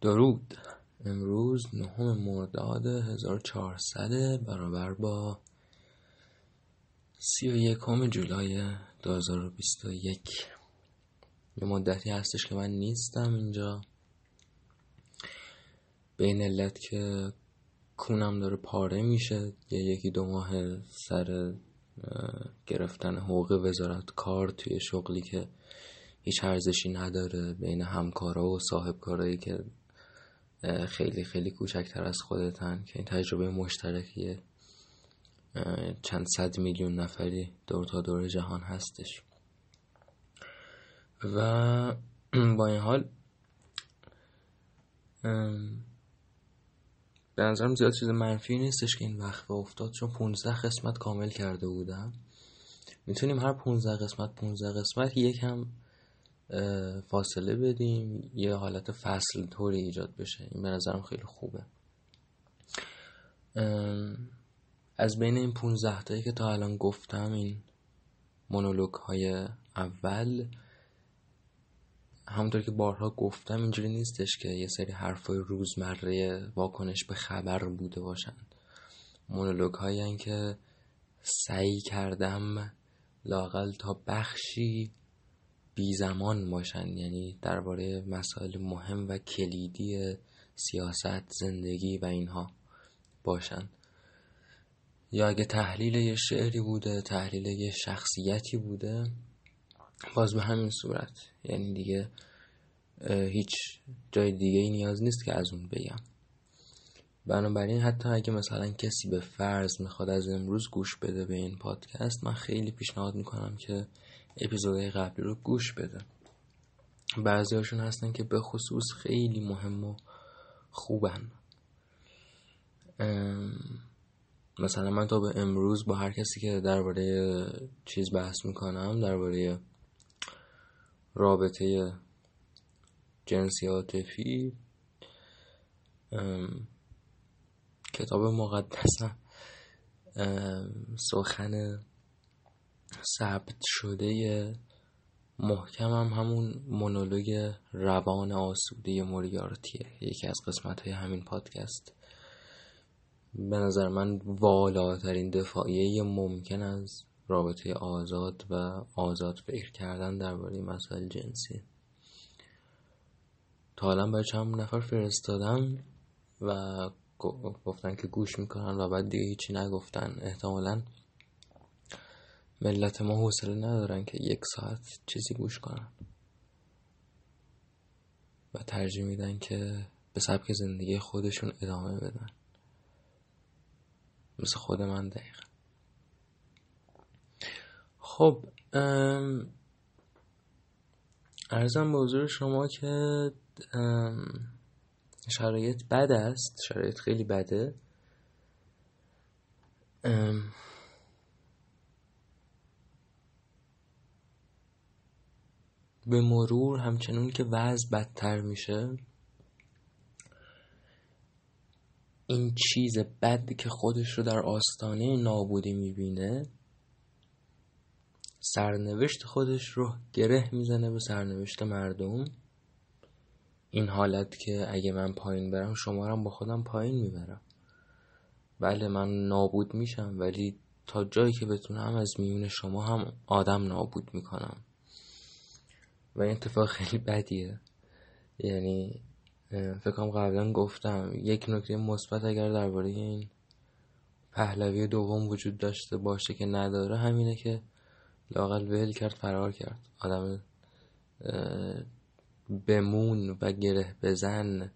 درود. امروز نهم مرداد 1400 برابر با سی و یکم جولای 2021 یه مدتی هستش که من نیستم اینجا. به این علت که کونم داره پاره میشه. یه یکی دو ماه سر گرفتن حقوق وزارت کار توی شغلی که هیچ ارزشی نداره بین همکارا و صاحب که خیلی خیلی کوچکتر از خودتن که این تجربه مشترکیه. چند صد میلیون نفری دور تا دور جهان هستش. و با این حال به نظرم زیاد چیز منفی نیستش که این وقفه افتاد چون 15 قسمت کامل کرده بودم. می‌تونیم هر 15 قسمت 15 قسمت یکم فاصله بدیم یه حالت فصل طوری ایجاد بشه. این به نظرم خیلی خوبه. از بین این 15 تایی که تا الان گفتم این مونولوگ های اول همونطور که بارها گفتم اینجوری نیستش که یه سری حرفای روزمره واکنش به خبر بوده باشن. مونولوگ هایی که سعی کردم لاقل تا بخشی بی زمان باشن یعنی درباره مسائل مهم و کلیدی سیاست زندگی و اینها باشن. یا اگه تحلیل یه شعری بوده تحلیل یه شخصیتی بوده باز به همین صورت. یعنی دیگه هیچ جای دیگه ای نیاز نیست که از اون بگم. بنابراین حتی اگه مثلا کسی به فرض می‌خواد از امروز گوش بده به این پادکست من خیلی پیشنهاد می‌کنم که اپیزودهای قبلی رو گوش بده بعضی هاشون هستن که به خصوص خیلی مهم و خوبن. مثلا من تا به امروز با هر کسی که درباره چیز بحث می‌کنم درباره رابطه جنسی عاطفی کتاب مقدسم سخن ثبت شده محکمم همون مونولوگ روان آسوده موریارتیه یکی از قسمت های همین پادکست. به نظر من والاترین دفاعیه ممکن از رابطه آزاد و آزاد فکر کردن درباره مسائل جنسی. تا حالا برای چند نفر فرستادم و گفتن که گوش می‌کنن و بعد دیگه هیچی نگفتن. احتمالا ملت ما حوصله ندارن که یک ساعت چیزی گوش کنن. و ترجیح میدن که به سبک زندگی خودشون ادامه بدن. مثل خود من دقیقا. خب ارزم به حضور شما که شرایط بد است شرایط خیلی بده. به مرور همچنون که وضع بدتر میشه این چیز بد که خودش رو در آستانه نابودی می‌بینه سرنوشت خودش رو گره می‌زنه به سرنوشت مردم. این حالت که اگه من پایین برم شما هم با خودم پایین می‌برم. بله من نابود میشم ولی تا جایی که بتونم از میون شما هم آدم نابود می‌کنم. و این اتفاق خیلی بدیه. یعنی فکرم قبلا گفتم یک نکته مثبت اگر درباره این پهلوی دوم وجود داشته باشه که نداره همینه که لاقل ول کرد فرار کرد. آدم بمون و گره بزن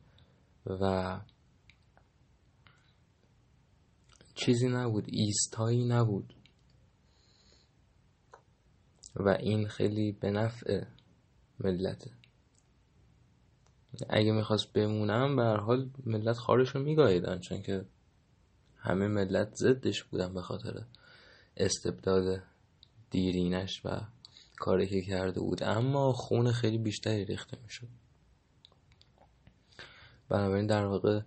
و چیزی نبود ایستایی نبود. و این خیلی به نفع ملته اگه می‌خواست بمونم به هر حال ملت خارش رو میگاهیدن چون که همه ملت ضدش بودن به خاطر استبداد دیرینش و کاری که کرده بود. اما خون خیلی بیشتری ریخته می‌شد. بنابراین در واقع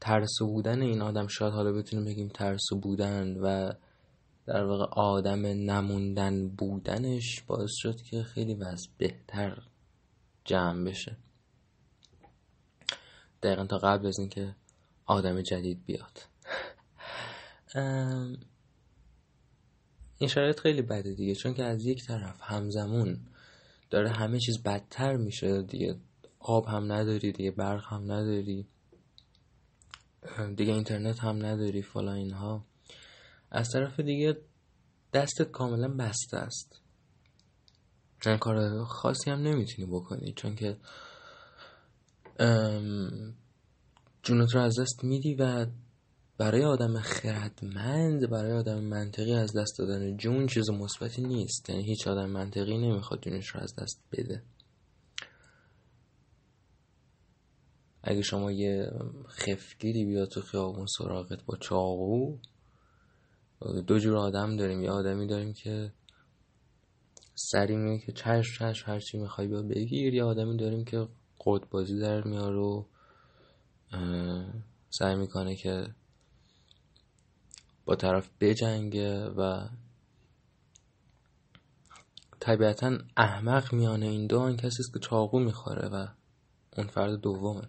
ترسو بودن این آدم شاید حالا بتونیم بگیم ترسو بودن و در واقع آدم نموندن بودنش باعث شد که خیلی وضع بهتر جمع بشه. دقیقا تا قبل از اینکه آدم جدید بیاد. این شرایط خیلی بده دیگه چون که از یک طرف همزمون داره همه چیز بدتر میشه دیگه. آب هم نداری دیگه برق هم نداری. دیگه اینترنت هم نداری فلا اینها. از طرف دیگه دستت کاملا بسته است. کار خاصی هم نمی‌تونی بکنی چون که جونت رو از دست میدی و برای آدم خردمند برای آدم منطقی از دست دادن جون چیز مثبتی نیست. یعنی هیچ آدم منطقی نمی‌خواد جونش رو از دست بده. اگه شما یه خفگیری بیاد تو خیابون سراغت با چاقو دو جور آدم داریم. یه آدمی داریم که سری میگه که چشم چشم هرچی می‌خوای بیا بگیر. یه آدمی داریم که قد بازی در میار و سعی می‌کنه که با طرف بجنگه و طبیعتا احمق میانه این دو. آن کسی است که چاقو می‌خوره و اون فرد دومه.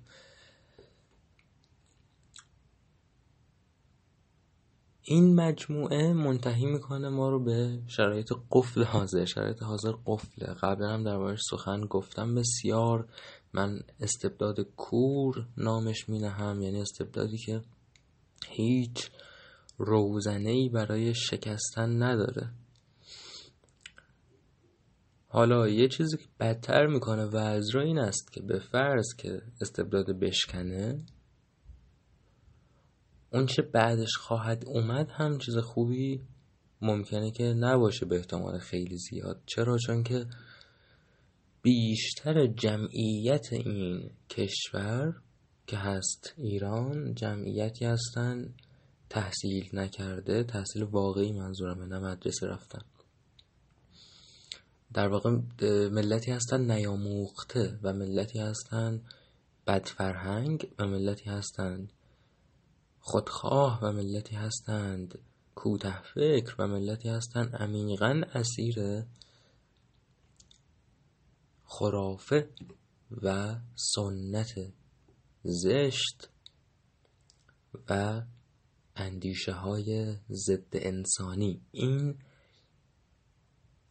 این مجموعه منتهی می‌کنه ما رو به شرایط قفل حاضر شرایط حاضر قفله. قبلا هم دربارش سخن گفتم. بسیار من استبداد کور نامش مینهم یعنی استبدادی که هیچ روزنه ای برای شکستن نداره. حالا یه چیزی که بدتر می‌کنه وضع رو این است که به فرض که استبداد بشکنه اون چه بعدش خواهد اومد هم چیز خوبی ممکنه که نباشه به احتمال خیلی زیاد. چرا؟ چون که بیشتر جمعیت این کشور که هست ایران جمعیتی هستن تحصیل نکرده تحصیل واقعی منظورمه نه مدرسه رفتن. در واقع ملتی هستن نیاموخته و ملتی هستن بدفرهنگ و ملتی هستند خودخواه و ملتی هستند کوته فکر و ملتی هستند عمیقا اسیر خرافه و سنت زشت و اندیشه های ضد انسانی. این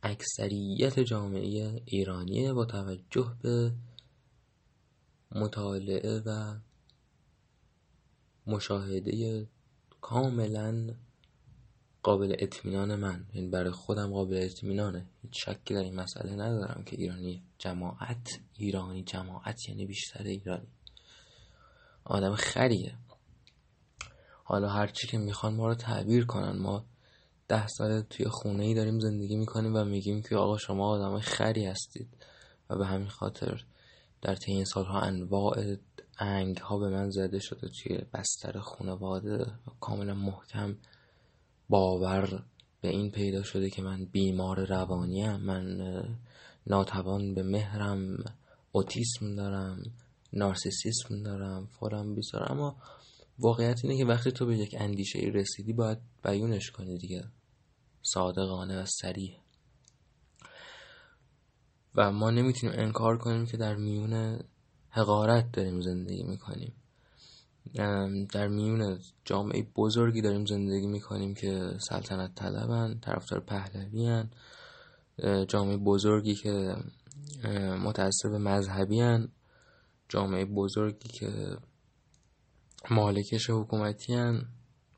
اکثریت جامعه ایرانیه با توجه به مطالعه و مشاهده کاملا قابل اطمینان من. یعنی برای خودم قابل اطمینانه. هیچ شکی در این مسئله ندارم که ایرانی جماعت ایرانی جماعت یعنی بیشتر ایرانی. آدم خریه. حالا هرچی که می‌خوان ما رو تعبیر کنن. ما ده سال توی خونه ای داریم زندگی می‌کنیم و میگیم که آقا شما آدم خری هستید. و به همین خاطر در طی این سالها انواع انگ ها به من زده شده توی بستر خانواده کاملا محکم باور به این پیدا شده که من بیمار روانیم. من ناتوان به مهرم اوتیسم دارم نارسیسیسم دارم فلان بیزار اما واقعیت اینه که وقتی تو به یک اندیشه ای رسیدی باید بیونش کنی دیگه. صادقانه و سریع. و ما نمی‌تونیم انکار کنیم که در میون حقارت داریم زندگی می‌کنیم. در میون جامعه بزرگی داریم زندگی می‌کنیم که سلطنت طلبن طرفدار پهلوی جامعه بزرگی که متأثر به مذهبی جامعه بزرگی که مالکش حکومتی هن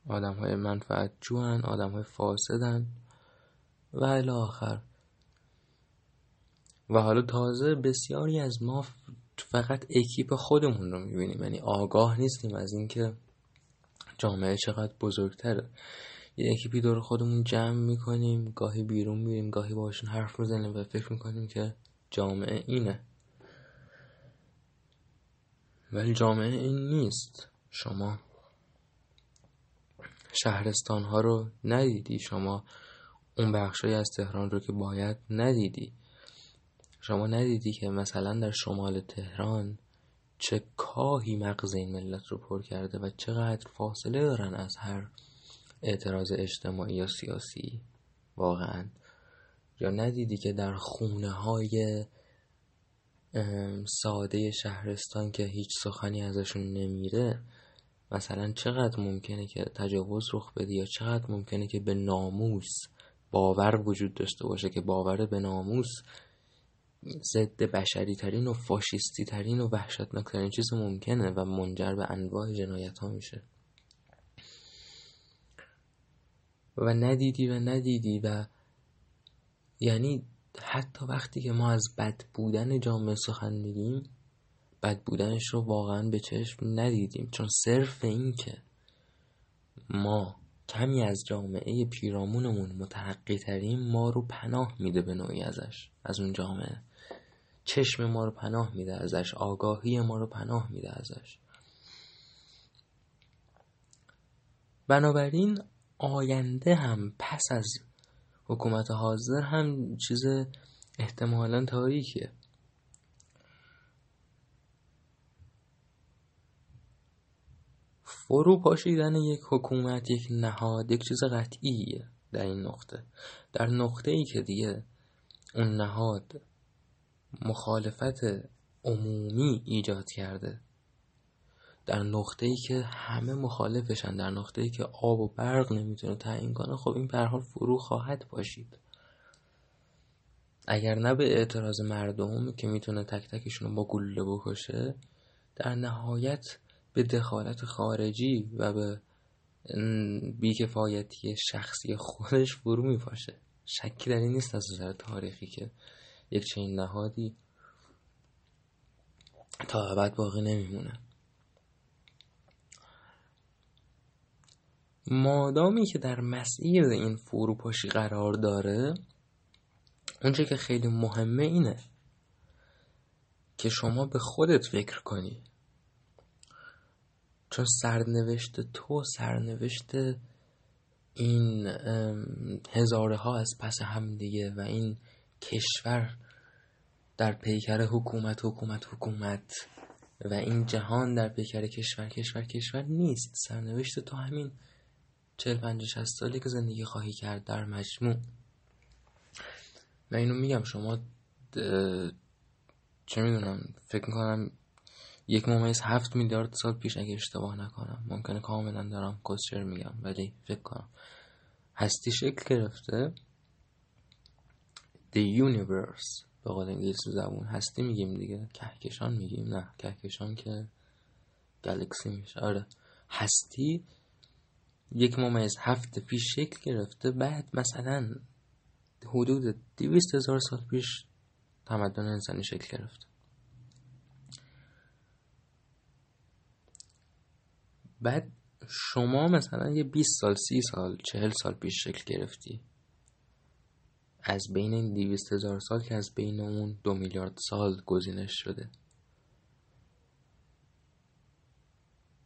آدم های منفعت جوان آدم های فاسدن و آخر. و حالا تازه بسیاری از ما فقط اکیپ خودمون رو می‌بینیم. یعنی آگاه نیستیم از اینکه جامعه چقدر بزرگتره. یه اکیپی دور خودمون جمع می‌کنیم گاهی بیرون میریم گاهی باشون حرف می‌زنیم و فکر می‌کنیم که جامعه اینه. ولی جامعه این نیست. شما شهرستان ها رو ندیدی. شما اون بخشای از تهران رو که باید ندیدی. شما ندیدی که مثلا در شمال تهران چه کاهی مغز این ملت رو پر کرده و چقدر فاصله دارن از هر اعتراض اجتماعی یا سیاسی؟ واقعا. یا ندیدی که در خونه های ساده شهرستان که هیچ سخنی ازشون نمیره مثلا چقدر ممکنه که تجاوز رخ بده یا چقدر ممکنه که به ناموس باور وجود داشته باشه که باور به ناموس ضد بشری ترین و فاشیستی ترین و وحشتناک ترین چیز ممکنه و منجر به انواع جنایت ها میشه. و ندیدی و ندیدی و یعنی حتی وقتی که ما از بد بودن جامعه سخن میگیم بد بودنش رو واقعا به چشم ندیدیم. چون صرف این که ما کمی از جامعه پیرامونمون مترقی ترین ما رو پناه میده به نوعی ازش از اون جامعه. چشم ما رو پناه میده ازش آگاهی ما رو پناه میده ازش. بنابراین آینده هم پس از حکومت حاضر هم چیز احتمالا تاریکه فرو پاشیدن یک حکومت یک نهاد یک چیز قطعیه در این نقطه. در نقطه ای که دیگه اون نهاد مخالفت عمومی ایجاد کرده. در نقطه ای که همه مخالفشن در نقطه ای که آب و برق نمی‌تونه تعیین کنه خب این به حال فرو خواهد باشید اگر نه به اعتراض مردم که می‌تونه تک تکشون رو با گلوله بکشه در نهایت به دخالت خارجی و به بیکفایتی شخصی خودش فرو میپاشه. شکی در این نیست از نظر تاریخی که یک چنین نهادی تا ابد باقی نمیمونه. مادامی که در مسیر این فروپاشی قرار داره اونچه که خیلی مهمه اینه که شما به خودت فکر کنی. چون سرنوشت تو سرنوشت این هزاره ها از پس هم دیگه و این کشور در پیکر حکومت حکومت حکومت. و این جهان در پیکر کشور کشور کشور نیست. سرنوشت تو همین چل پنج سالی که زندگی خواهی کرد در مجموع. من اینو میگم شما چه می‌دونم فکر می‌کنم یک ممیز هفت میلیارد سال پیش اگه اشتباه نکنم. ممکنه کاملا دارم کسچر میگم ولی فکر کنم. هستی شکل گرفته. The universe. به قول انگلیسی زبون هستی میگیم دیگه. کهکشان میگیم. نه کهکشان که گلکسی میشه. آره. هستی یک ممیز هفت پیش شکل گرفته. بعد مثلا حدود دیویست هزار سال پیش تمدن انسانی شکل گرفته بعد شما مثلا یه 20 سال 30 سال 40 سال پیش شکل گرفتی. از بین این 200 هزار سال که از بین اون دو میلیارد سال گزینش شده.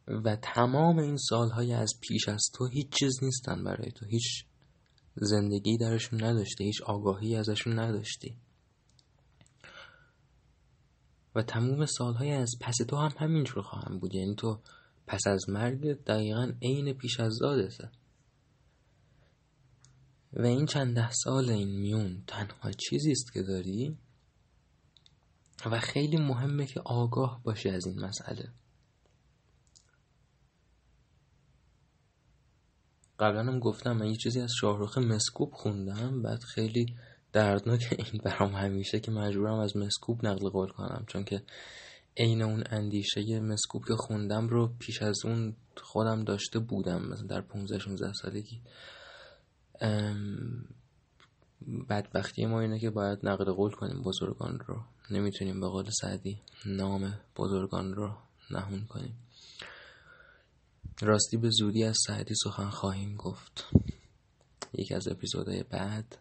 و تمام این سالهای از پیش از تو هیچ چیز نیستن برای تو. هیچ زندگی درشون نداشته هیچ آگاهی ازشون نداشتی. و تمام سالهای از پس تو هم همینجور خواهم بود. یعنی تو پس از مرگ دقیقا عین پیش از زادته و این چند ده سال این میون تنها چیزی است که داری و خیلی مهمه که آگاه باشی از این مسئله. قبلا هم گفتم من یه چیزی از شاهروخ مسکوب خوندم بعد خیلی دردناک این برام همیشه که مجبورم از مسکوب نقل قول کنم چون که عین اون اندیشه مسکوب که خوندم رو پیش از اون خودم داشته بودم مثلا در 15 16 سالگی. بدبختی ما اینه که باید نقل قول کنیم بزرگان رو. نمی‌تونیم به قول سعدی نام بزرگان رو نهون کنیم. راستی به زودی از سعدی سخن خواهیم گفت. یکی از اپیزودهای بعد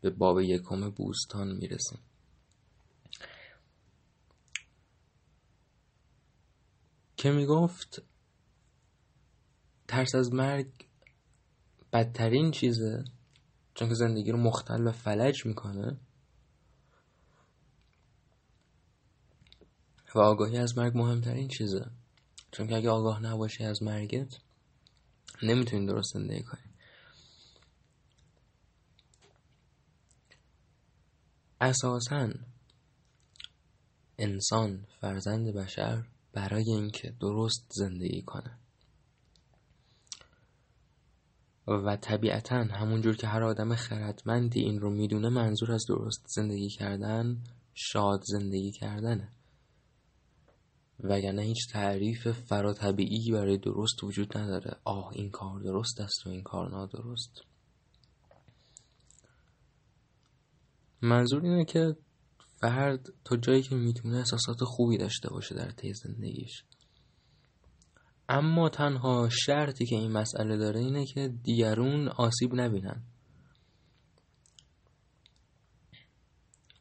به باب یکم بوستان می‌رسیم. که می‌گفت ترس از مرگ بدترین چیزه؟ چون که زندگی رو مختل و فلج می‌کنه. و آگاهی از مرگ مهمترین چیزه. چون که اگه آگاه نباشی از مرگت نمی‌تونی درست زندگی کنی. اساسا انسان فرزند بشر برای اینکه درست زندگی کنه. و طبیعتا همونجور که هر آدم خردمندی این رو می‌دونه منظور از درست زندگی کردن شاد زندگی کردنه. وگرنه هیچ تعریف فراتبیعی برای درست وجود نداره. آه این کار درست است و این کار نادرست. منظور اینه که فرد تا جایی که می‌تونه احساسات خوبی داشته باشه در طی زندگیش. اما تنها شرطی که این مسئله داره اینه که دیگرون آسیب نبینن.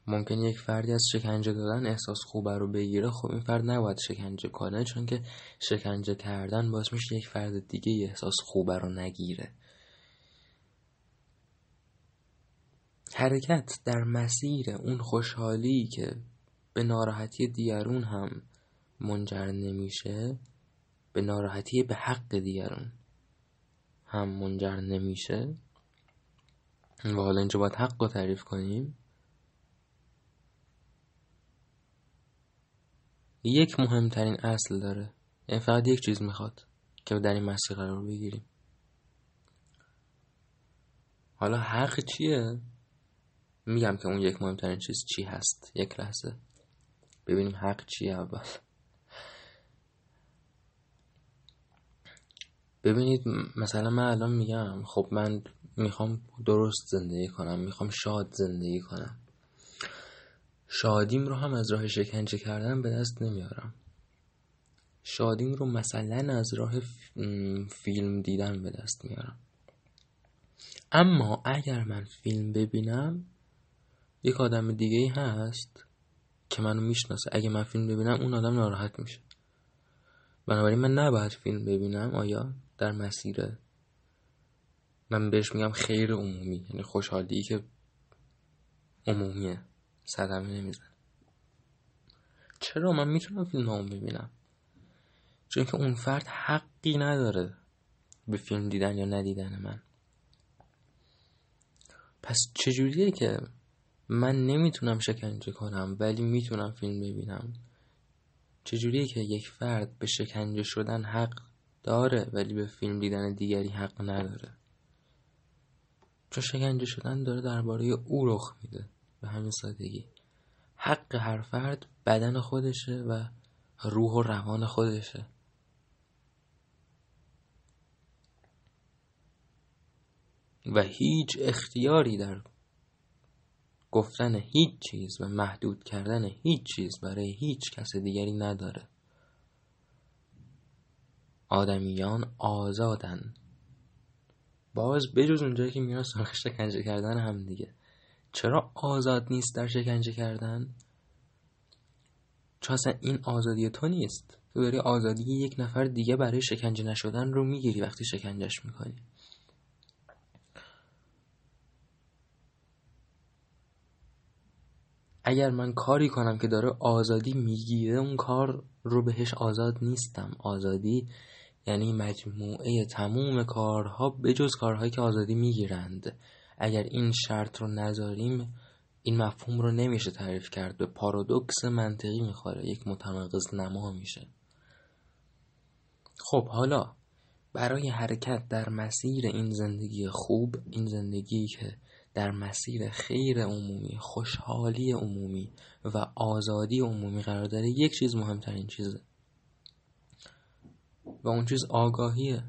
ممکن یک فردی از شکنجه دادن احساس خوبه رو بگیره. خب این فرد نباید شکنجه کنه چون که شکنجه کردن باعث میشه یک فرد دیگه احساس خوبه رو نگیره. حرکت در مسیر اون خوشحالی که به ناراحتی دیگرون هم منجر نمیشه به ناراحتی به حق دیگرون هم منجر نمیشه. و حالا اینجا باید حق رو تعریف کنیم. یک مهمترین اصل داره. یعنی فقط یک چیز می‌خواد که در این مسیر قرار بگیریم. حالا حق چیه؟ میگم که اون یک مهمترین چیز چی هست؟ یک لحظه. ببینیم حق چیه اول. ببینید مثلا من الان میگم خب من می‌خوام درست زندگی کنم می‌خوام شاد زندگی کنم. شادیم رو هم از راه شکنجه کردن به دست نمیارم. شادیم رو مثلا از راه فیلم دیدن به دست میارم. اما اگر من فیلم ببینم یک آدم دیگه ای هست که منو می‌شناسه. اگه من فیلم ببینم اون آدم ناراحت میشه. بنابراین من نباید فیلم ببینم آیا؟ در مسیر من بهش میگم خیر عمومی یعنی خوشحالی که عمومیه. صدمه نمیزن چرا من می‌تونم فیلم هم ببینم؟ چون که اون فرد حقی نداره به فیلم دیدن یا ندیدن من. پس چجوریه که من نمی‌تونم شکنجه کنم ولی می‌تونم فیلم ببینم؟ چجوریه که یک فرد به شکنجه شدن حق داره ولی به فیلم دیدن دیگری حق نداره؟ چون شکنجه شدن داره درباره او رخ میده. به همین سادگی. حق هر فرد بدن خودشه و روح و روان خودشه. و هیچ اختیاری در گفتن هیچ چیز و محدود کردن هیچ چیز برای هیچ کس دیگری نداره. آدمیان آزادن. باز بجز اونجایی که میان سراغ شکنجه کردن هم دیگه. چرا آزاد نیست در شکنجه کردن؟ چون اصلا این آزادی تو نیست. تو داری آزادی یک نفر دیگه برای شکنجه نشدن رو می‌گیری وقتی شکنجهش می‌کنی. اگر من کاری کنم که داره آزادی می‌گیره اون کار رو بهش آزاد نیستم. آزادی یعنی مجموعه تموم کارها جز کارهایی که آزادی می‌گیرند. اگر این شرط رو نذاریم این مفهوم رو نمیشه تعریف کرد. به پارادوکس منطقی می‌خوره. یک متناقض نما میشه. خب حالا برای حرکت در مسیر این زندگی خوب این زندگی که در مسیر خیر عمومی خوشحالی عمومی و آزادی عمومی قرار داره یک چیز مهمترین چیزه. و اون چیز آگاهیه.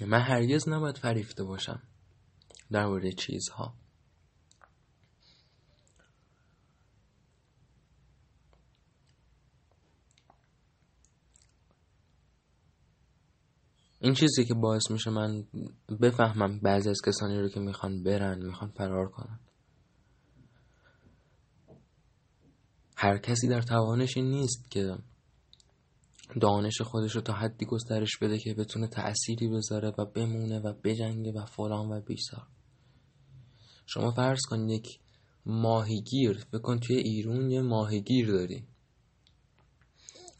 من هرگز نباید فریفته باشم درباره چیزها. این چیزی که باعث میشه من بفهمم بعضی از کسانی رو که می‌خوان برن می‌خوان فرار کنن. هر کسی در توانش این نیست که دانش خودش رو تا حدی گسترش بده که بتونه تأثیری بذاره و بمونه و بجنگه و فلان و بیسار شما فرض کن یک ماهیگیر فکر کن توی ایرون یه ماهیگیر داری.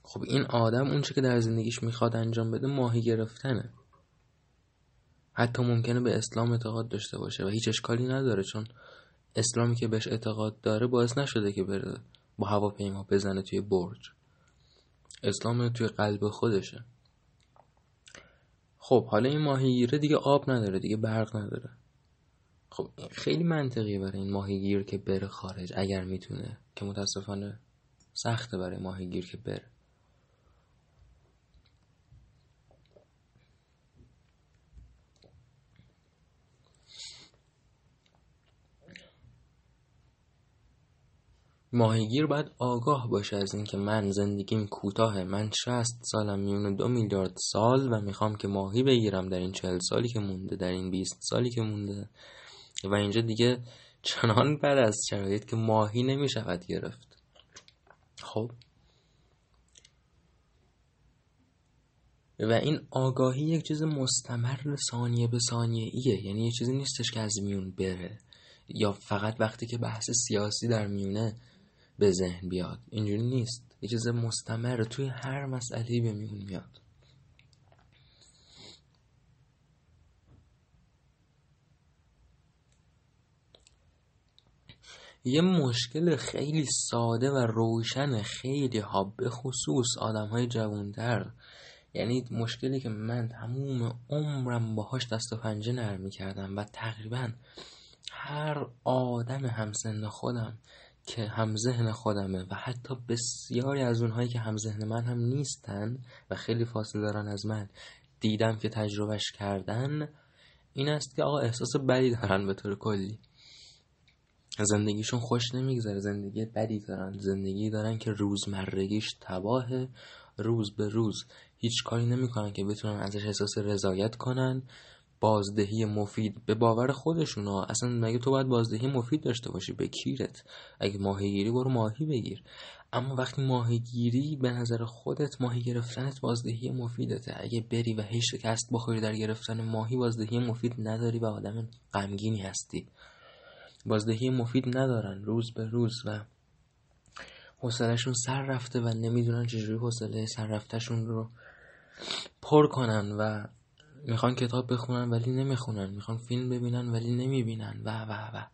خب این آدم اون که در زندگیش می‌خواد انجام بده ماهی گرفتنه. حتی ممکنه به اسلام اعتقاد داشته باشه و هیچ اشکالی نداره چون اسلامی که بهش اعتقاد داره باعث نشده که بره با هواپیما بزنه توی برج. اسلام توی قلب خودشه. خب حالا این ماهیگیره دیگه آب نداره دیگه برق نداره. خب خیلی منطقیه برای این ماهیگیر که بره خارج اگر می‌تونه که متاسفانه سخته برای ماهیگیر که بره. ماهیگیر باید آگاه باشه از اینکه من زندگیم کوتاه من شست سالم میونه دو میلیارد سال و می‌خوام که ماهی بگیرم در این چهل سالی که مونده در این بیست سالی که مونده. و اینجا دیگه چنان بد از شرایط که ماهی نمی‌شود گرفت. خب. و این آگاهی یک چیز مستمر ثانیه به ثانیه ایه یعنی یه چیزی نیستش که از میون بره. یا فقط وقتی که بحث سیاسی در میونه به ذهن بیاد. اینجوری نیست. یه چیز مستمر توی هر مسئله به میون میاد. یه مشکل خیلی ساده و روشن خیلی ها به خصوص آدم های جوانتر. یعنی مشکلی که من تموم عمرم باهاش دست و پنجه نرمی کردم و تقریبا هر آدم همسن خودم که هم ذهن خودمه و حتی بسیاری از اونهایی که هم ذهن من هم نیستن و خیلی فاصله دارن از من دیدم که تجربهش کردن این است که آقا احساس بدی دارن به طور کلی. زندگیشون خوش نمیگذره زندگی بدی دارن زندگی دارن که روزمرگیش تباه روز به روز هیچ کاری نمی‌کنن که بتونن ازش احساس رضایت کنن. بازدهی مفید به باور خودشونا اصلا مگه تو باید بازدهی مفید داشته باشی؟ به کیرت. اگه ماهیگیری برو ماهی بگیر. اما وقتی ماهیگیری به نظر خودت ماهی گرفتنت بازدهی مفیدته. اگه بری و هیچ شکست بخوری در گرفتن ماهی بازدهی مفید نداری و آدم غمگینی هستی. بازدهی مفید ندارن روز به روز و حوصلهشون سر رفته و نمی‌دونن چجوری حوصله سر رفتهشون رو پر کنن و می‌خوان کتاب بخونن ولی نمی‌خونن. می‌خوان فیلم ببینن ولی نمی‌بینن. و و و.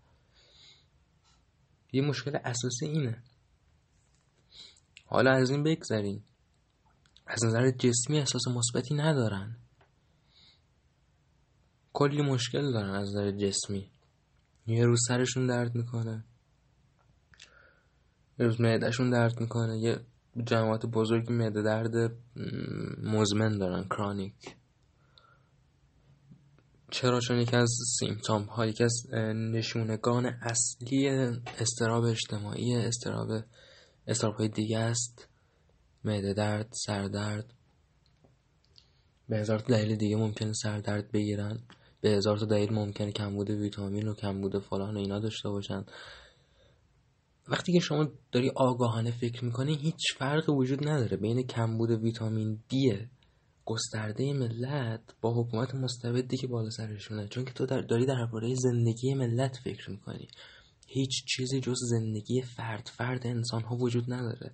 یه مشکل اساسی اینه. حالا از این بگذریم. از نظر جسمی احساس مثبتی ندارن. کلی مشکل دارن از نظر جسمی. یه روز سرشون درد می‌کنه. یه روز معدهشون درد می‌کنه. یه جماعت بزرگی معده درد مزمن دارن. کرانیک چرا چون یکی از سیمتام ها یکی از نشونگان اصلی استراب اجتماعی استراب استراب های دیگه است. معده درد سردرد. به هزار تا دلیل دیگه ممکنه سردرد بگیرن. به هزار تا دلیل ممکنه کمبود ویتامین و کمبود فلان و اینا داشته باشن. وقتی که شما داری آگاهانه فکر می‌کنی هیچ فرقی وجود نداره بین کمبود ویتامین دی گسترده ملت با حکومت مستبدی که بالا سرشونه چون که تو داری درباره زندگی ملت فکر می‌کنی. هیچ چیزی جز زندگی فرد فرد انسان ها وجود نداره.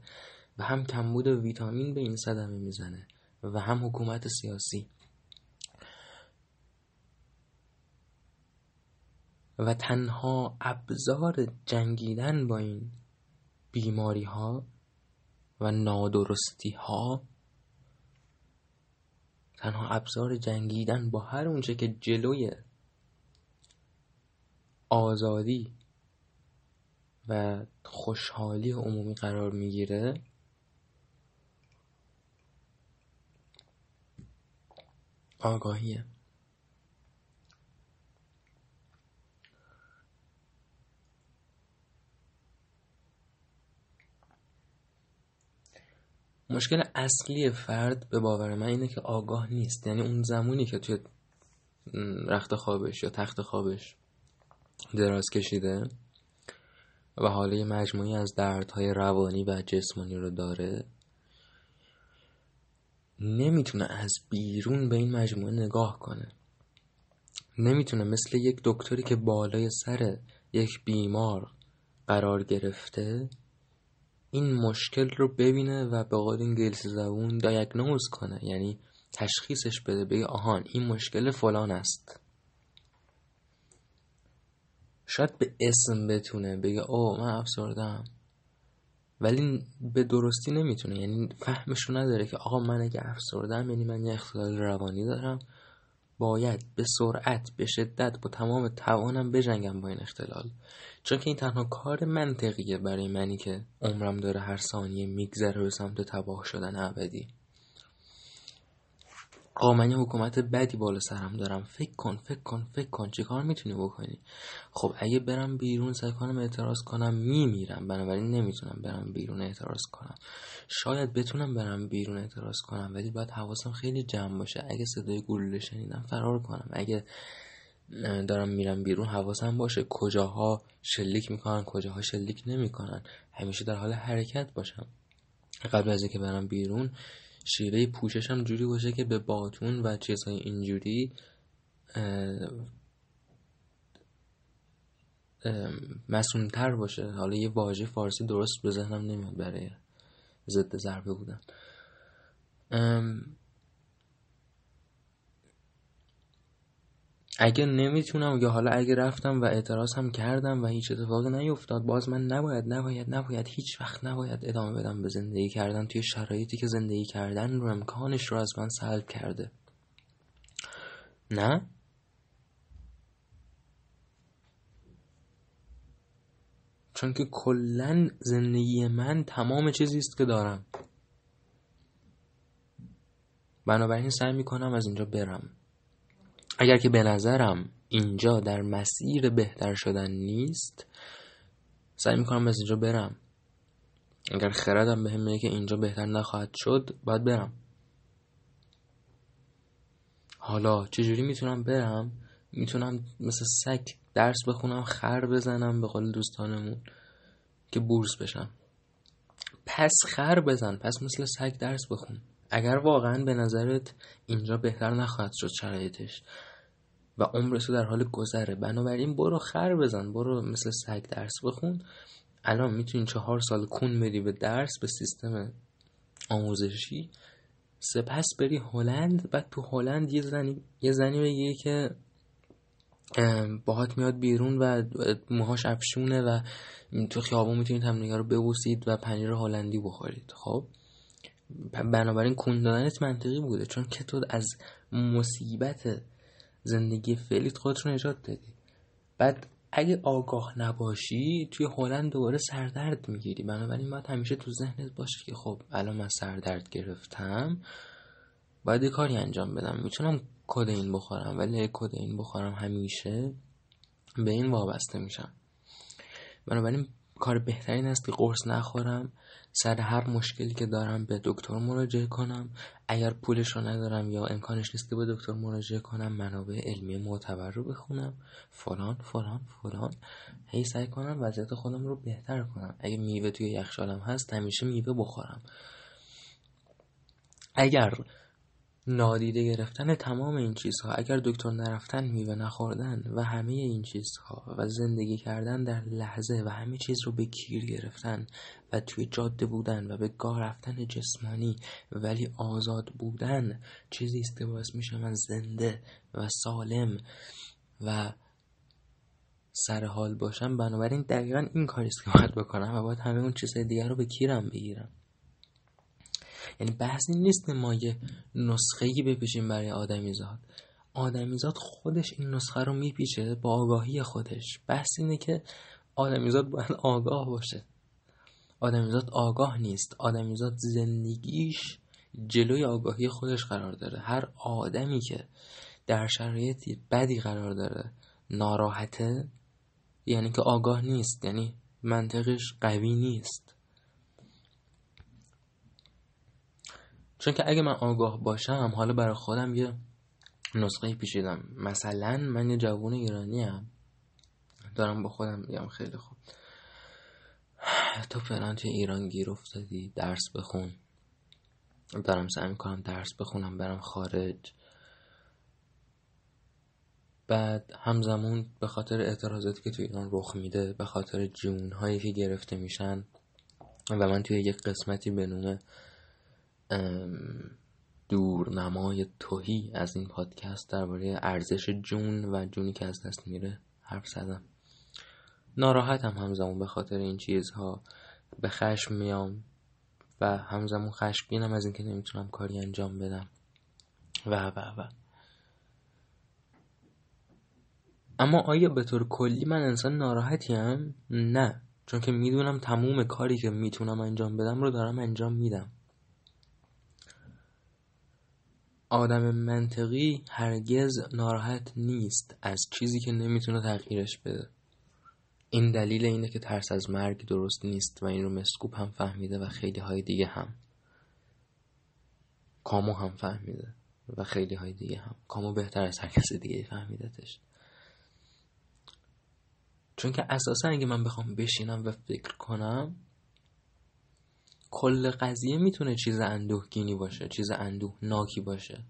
و هم کمبود ویتامین به این صدمه می‌زنه و هم حکومت سیاسی. و تنها ابزار جنگیدن با این بیماری ها و نادرستی ها تنها ابزار جنگیدن با هر اونچه که جلوی آزادی و خوشحالی عمومی قرار می‌گیره آگاهیه. مشکل اصلی فرد به باور من اینه که آگاه نیست. یعنی اون زمانی که توی رخت خوابش یا تخت خوابش دراز کشیده و حالا مجموعی از دردهای روانی و جسمانی رو داره نمی‌تونه از بیرون به این مجموعه نگاه کنه. نمی‌تونه مثل یک دکتری که بالای سر یک بیمار قرار گرفته این مشکل رو ببینه و به قول انگلیسی زبون دایگنوز کنه یعنی تشخیصش بده بگه آهان این مشکل فلان است. شاید به اسم بتونه بگه او من افسردم ولی به درستی نمی‌تونه یعنی فهمشو نداره که آقا من اگه افسردم یعنی من یه اختلال روانی دارم. باید به سرعت به شدت با تمام توانم بجنگم با این اختلال. چون که این تنها کار منطقیه برای منی که عمرم داره هر ثانیه میگذره به سمت تباه شدن ابدی. آقا من یه حکومت بدی بالا سرم دارم. فکر کن فکر کن فکر کن. چه کار می‌تونی بکنی؟ خب اگه برم بیرون سعی کنم اعتراض کنم میمیرم. بنابراین نمی‌تونم برم بیرون اعتراض کنم. شاید بتونم برم بیرون اعتراض کنم ولی باید حواسم خیلی جمع باشه. اگه صدای گلوله شنیدم فرار کنم. اگه دارم میرم بیرون حواسم باشه. کجاها شلیک می‌کنن کجاها شلیک نمی‌کنن. همیشه در حال حرکت باشم. قبل از اینکه برم بیرون شیوه پوششم جوری باشه که به باتون و چیزهای اینجوری مسئولتر باشه. حالا یه واژه فارسی درست به ذهنم نمیاد برای ضد ضربه بودن. اگه نمی‌تونم یا حالا اگه رفتم و اعتراض هم کردم و هیچ اتفاقی نیفتاد باز من نباید نباید نباید هیچ وقت نباید ادامه بدم به زندگی کردن توی شرایطی که زندگی کردن رو امکانش رو از من سلب کرده. نه؟ چون که کلا زندگی من تمام چیزی است که دارم. بنابراین سعی می‌کنم از اینجا برم. اگر که به نظرم اینجا در مسیر بهتر شدن نیست سعی می‌کنم از اینجا برم. اگر خردم به میگه که اینجا بهتر نخواهد شد باید برم. حالا چجوری می‌تونم برم؟ می‌تونم مثل سگ درس بخونم خر بزنم به قول دوستانمون که بورس بشم. پس خر بزن پس مثل سگ درس بخون. اگر واقعا به نظرت اینجا بهتر نخواهد شد شرایطش و عمرش در حال گذره. بنابراین برو خر بزن برو مثل سگ درس بخون. الان می‌تونی چهار سال کون بدی به درس به سیستم آموزشی. سپس بری هلند بعد تو هلند یه زنی یه زنی بگی که باهات میاد بیرون و موهاش افشونه و تو خیابون می‌تونید همدیگه رو ببوسید و پنیر هلندی بخورید. خب؟ بنابراین کون دادنت منطقی بوده چون که تو از مصیبت زندگی فعلیت خودت رو نجات دادی. بعد اگه آگاه نباشی توی هلند دوباره سردرد می‌گیری. بنابراین باید همیشه تو ذهنت باشه که خب الان من سردرد گرفتم. باید کاری انجام بدم. می‌تونم این بخورم ولی این بخورم همیشه به این وابسته میشم. بنابراین کار بهترین است که قرص نخورم. سر هر مشکلی که دارم به دکتر مراجعه کنم. اگر پولش رو ندارم یا امکانش نیست که به دکتر مراجعه کنم منابع علمی معتبر رو بخونم. فلان فلان فلان. هی سعی کنم وضعیت خودم رو بهتر کنم. اگه میوه توی یخچالم هست همیشه میوه بخورم. اگر نادیده گرفتن تمام این چیزها اگر دکتر نرفتن میوه نخوردن و همه این چیزها و زندگی کردن در لحظه و همه چیز رو به کیر گرفتن و توی جاده بودن و به گاه رفتن جسمانی ولی آزاد بودن چیزی است که باعث میشه من زنده و سالم و سر حال باشم. بنابراین دقیقا این کاریست که باید بکنم و باید همه اون چیزهای دیگر رو به کیرم بگیرم. یعنی بحث این نیست ما یه نسخه ای بپیشیم برای آدمیزاد. آدمیزاد خودش این نسخه رو میپیچه با آگاهی خودش. بحث اینه که آدمیزاد باید آگاه باشه. آدمیزاد آگاه نیست. آدمیزاد زندگیش جلوی آگاهی خودش قرار داره. هر آدمی که در شرایطی بدی قرار داره ناراحته یعنی که آگاه نیست. یعنی منطقش قوی نیست. چون که اگه من آگاه باشم حالا برای خودم یه نسخه پیشیدم مثلا من یه جوون ایرانی هم دارم با خودم میگم خیلی خوب. تو فعلا توی ایران گیر افتادی؟ درس بخون. دارم سعی می‌کنم درس بخونم برم خارج. بعد همزمان به خاطر اعتراضاتی که توی ایران رخ میده به خاطر جون هایی که گرفته میشن و من توی یک قسمتی به دورنمای توهی از این پادکست درباره ارزش جون و جونی که از دست میره حرف زدم. ناراحتم همزمان به خاطر این چیزها. به خشم میام و همزمان خشمگینم از اینکه نمی‌تونم کاری انجام بدم. و و و. اما آیا به طور کلی من انسان ناراحتیم؟ نه چون که می‌دونم تموم کاری که می‌تونم انجام بدم رو دارم انجام میدم. آدم منطقی هرگز ناراحت نیست از چیزی که نمی‌تونه تغییرش بده. این دلیل اینه که ترس از مرگ درست نیست و این رو مسکوپ هم فهمیده و خیلی های دیگه هم. کامو هم فهمیده و خیلی های دیگه هم. کامو بهتر از هر کس دیگه فهمیدتش. چون که اساسا اگه من بخوام بشینم و فکر کنم کل قضیه می‌تونه چیز اندوهگینی باشه چیز اندوه ناکی باشه.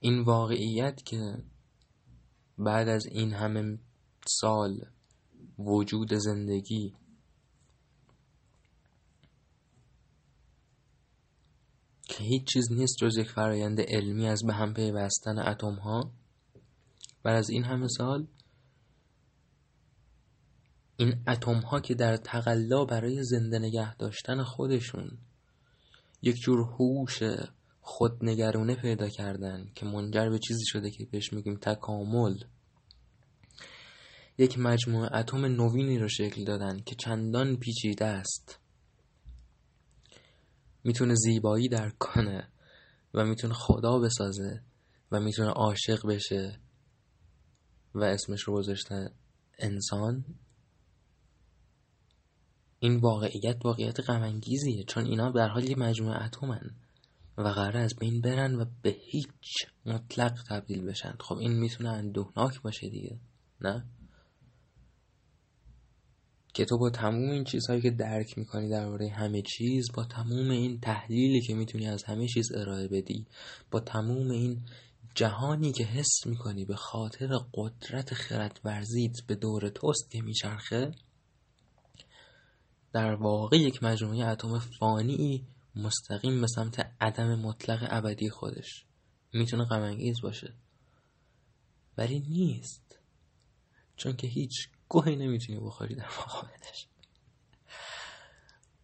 این واقعیت که بعد از این همه سال وجود زندگی که هیچ چیز نیست جز یک فرایند علمی از به هم پیوستن اتم ها بعد از این همه سال این اتم ها که در تقلا برای زنده نگه داشتن خودشون یک جور هوش خودنگرونه پیدا کردن که منجر به چیزی شده که بهش میگیم تکامل. یک مجموعه اتم نوینی رو شکل دادن که چندان پیچیده است. می‌تونه زیبایی درک کنه و می‌تونه خدا بسازه و می‌تونه عاشق بشه و اسمش رو گذاشته انسان. این واقعیت واقعیت غمانگیزیه چون اینا به حال مجموعه اتمن و قرار از بین برن و به هیچ مطلق تبدیل بشن. خب این می‌تونه اندوهناک باشه دیگه نه؟ که تو با تموم این چیزهایی که درک می‌کنی درباره همه چیز با تموم این تحلیلی که می‌تونی از همه چیز ارائه بدی با تموم این جهانی که حس می‌کنی به خاطر قدرت خرد ورزیت به دور توست که میچرخه در واقع یک مجموعه اتم فانی مستقیم به سمت عدم مطلق ابدی خودش. می‌تونه غمانگیز باشه. ولی نیست. چون که هیچ گوهی نمی‌تونی بخوری در مقابلش.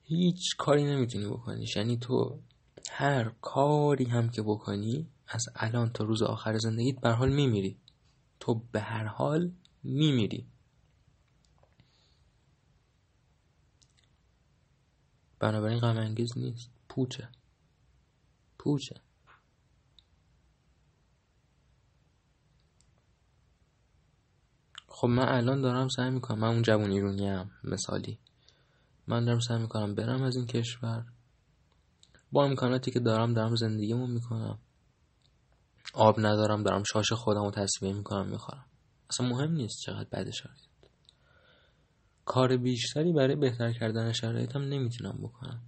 هیچ کاری نمی‌تونی بکنی. یعنی تو هر کاری هم که بکنی از الان تا روز آخر زندگیت به حال میمیری. تو به هر حال میمیری. بنابراین غم انگیز نیست. پوچه. پوچه. خب من الان دارم سعی می‌کنم. من اون جوون ایرونی هم مثالی. من دارم سعی می‌کنم برم از این کشور. با امکاناتی که دارم دارم زندگیمو می‌کنم. آب ندارم دارم شاش خودم رو تصویه می‌کنم می‌خورم. اصلا مهم نیست چقدر بد شرایط کار بیشتری برای بهتر کردن شرایطم نمی‌تونم بکنم.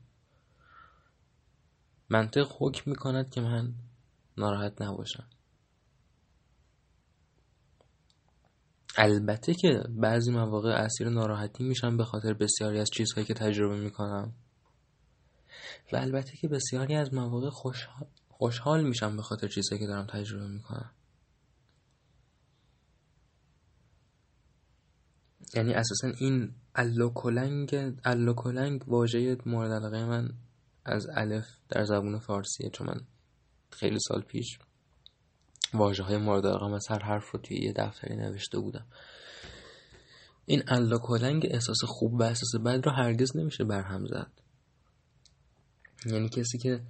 منطق حکم می‌کند که من ناراحت نباشم. البته که بعضی مواقع اسیر ناراحتی میشم به خاطر بسیاری از چیزهایی که تجربه می‌کنم. و البته که بسیاری از مواقع خوشحال, خوشحال میشم به خاطر چیزهایی که دارم تجربه می‌کنم. یعنی اساسا این الوکلنگ الوکلنگ واژه مورد علاقه من از الف در زبون فارسیه چون من خیلی سال پیش واژه های مورد علاقه از هر حرف رو توی یه دفتری نوشته بودم. این الوکلنگ احساس خوب و احساس بد رو هرگز نمیشه برهم زد. یعنی کسی که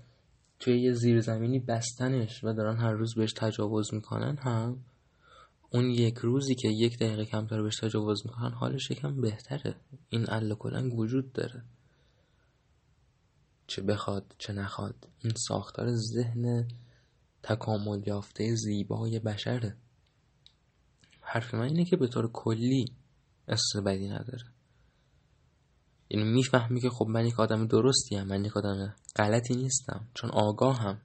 توی یه زیرزمینی بستنش و دارن هر روز بهش تجاوز می‌کنن هم اون یک روزی که یک دقیقه کمتر بهش تجاوز می‌کنن حالش یکم بهتره. این کلنگ وجود داره. چه بخواد چه نخواد این ساختار ذهن تکامل یافته زیبای بشره. حرف من اینه که به طور کلی بدی نداره. یعنی می‌فهمی که خب من یک آدم درستی هم من یک آدم غلطی نیستم چون آگاهم.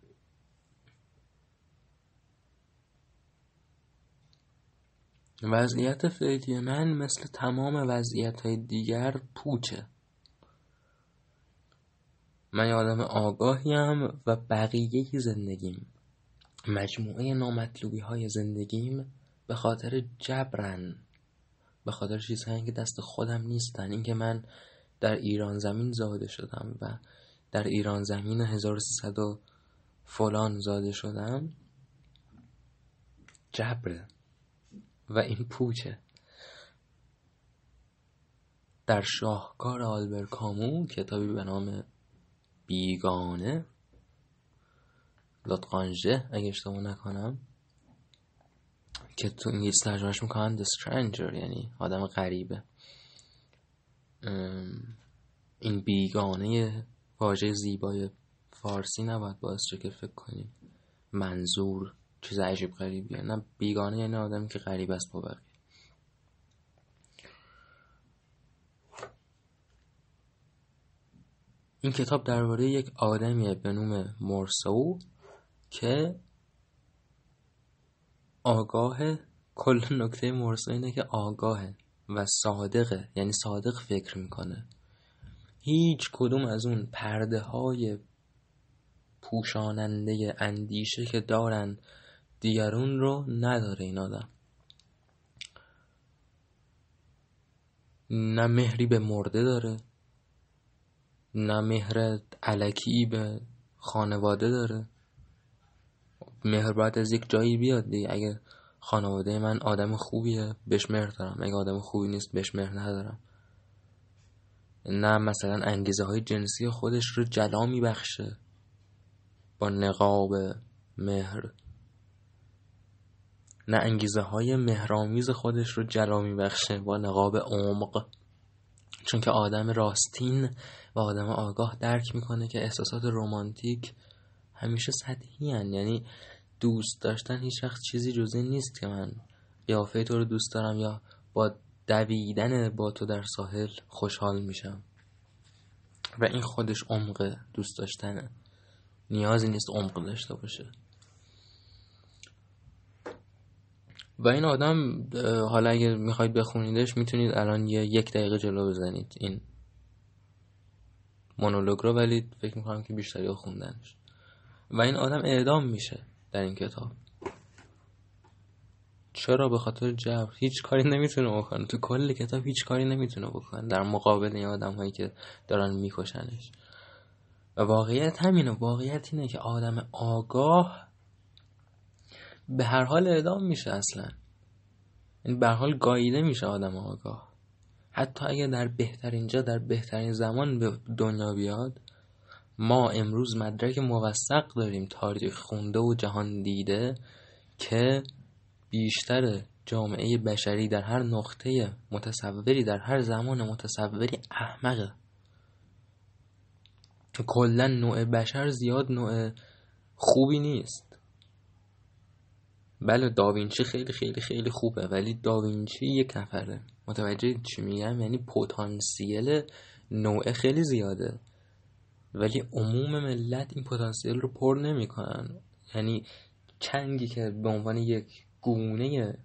وضعیت فعلی من مثل تمام وضعیت های دیگر پوچه. من یه آدم آگاهیم و بقیه زندگیم. مجموعه نامطلوبی های زندگیم به خاطر جبرن. به خاطر چیزهایی که دست خودم نیستن. اینکه من در ایران زمین زاده شدم و در ایران زمین 1300 فلان زاده شدم. جبره. و این پوچه در شاهکار آلبر کامو کتابی به نام بیگانه. لطقانجه اگه اشتباه نکنم. که تو انگلیس ترجمهش می‌کنن The Stranger یعنی آدم غریبه. این بیگانه واژه زیبای فارسی نباید باعث که فکر کنیم منظور چیز عجیب غریبیه. نه بیگانه یعنی آدمی که غریب است با این کتاب درباره یک آدمیه به نام مورسو که آگاه کل نکته مورسو اینه که آگاهه و صادقه. یعنی صادق فکر می‌کنه. هیچ کدوم از اون پرده های پوشاننده اندیشه که دارن دیگرون رو نداره این آدم. نه مهری به مرده داره نه مهر علکی به خانواده داره. مهر باید از یک جایی بیاد دیگه. اگه خانواده من آدم خوبیه بهش مهر دارم. اگه آدم خوبی نیست بهش مهر ندارم. نه مثلا انگیزه های جنسی خودش رو جلا میبخشه. با نقاب مهر. نه انگیزه های مهرامیز خودش رو جلا میبخشه با نقاب عمق. چون که آدم راستین و آدم آگاه درک می‌کنه که احساسات رومانتیک همیشه سطحی هن. یعنی دوست داشتن هیچ وقت چیزی جزی نیست که من قیافه تو رو دوست دارم یا با دویدن با تو در ساحل خوشحال میشم. و این خودش عمق دوست داشتنه. نیازی نیست عمق داشته باشه. و این آدم حالا اگر می‌خواید بخونیدش می‌تونید الان یه یک دقیقه جلو بزنید. این مونولوگ رو ولی فکر می‌کنم که بیشتری خوندنش. و این آدم اعدام میشه در این کتاب. چرا؟ به خاطر جبر. هیچ کاری نمی‌تونه بکنه. تو کل کتاب هیچ کاری نمی‌تونه بکنه. در مقابل این آدم هایی که دارن میکشنش. و واقعیت همینه. واقعیت اینه که آدم آگاه به هر حال اعدام میشه اصلا. این به هر حال گاییده میشه آدم آگاه. حتی اگر در بهترین جا در بهترین زمان به دنیا بیاد ما امروز مدرک موثق داریم تاریخ خونده و جهان دیده که بیشتر جامعه بشری در هر نقطه متصوری در هر زمان متصوری احمقه. کلا نوع بشر زیاد نوع خوبی نیست. بله داوینچی خیلی خیلی خیلی خوبه ولی داوینچی یک نفره. متوجه چی میگم؟ یعنی پتانسیل نوع خیلی زیاده. ولی عموم ملت این پتانسیل رو پر نمی‌کنن. یعنی چنگی که به عنوان یک گونه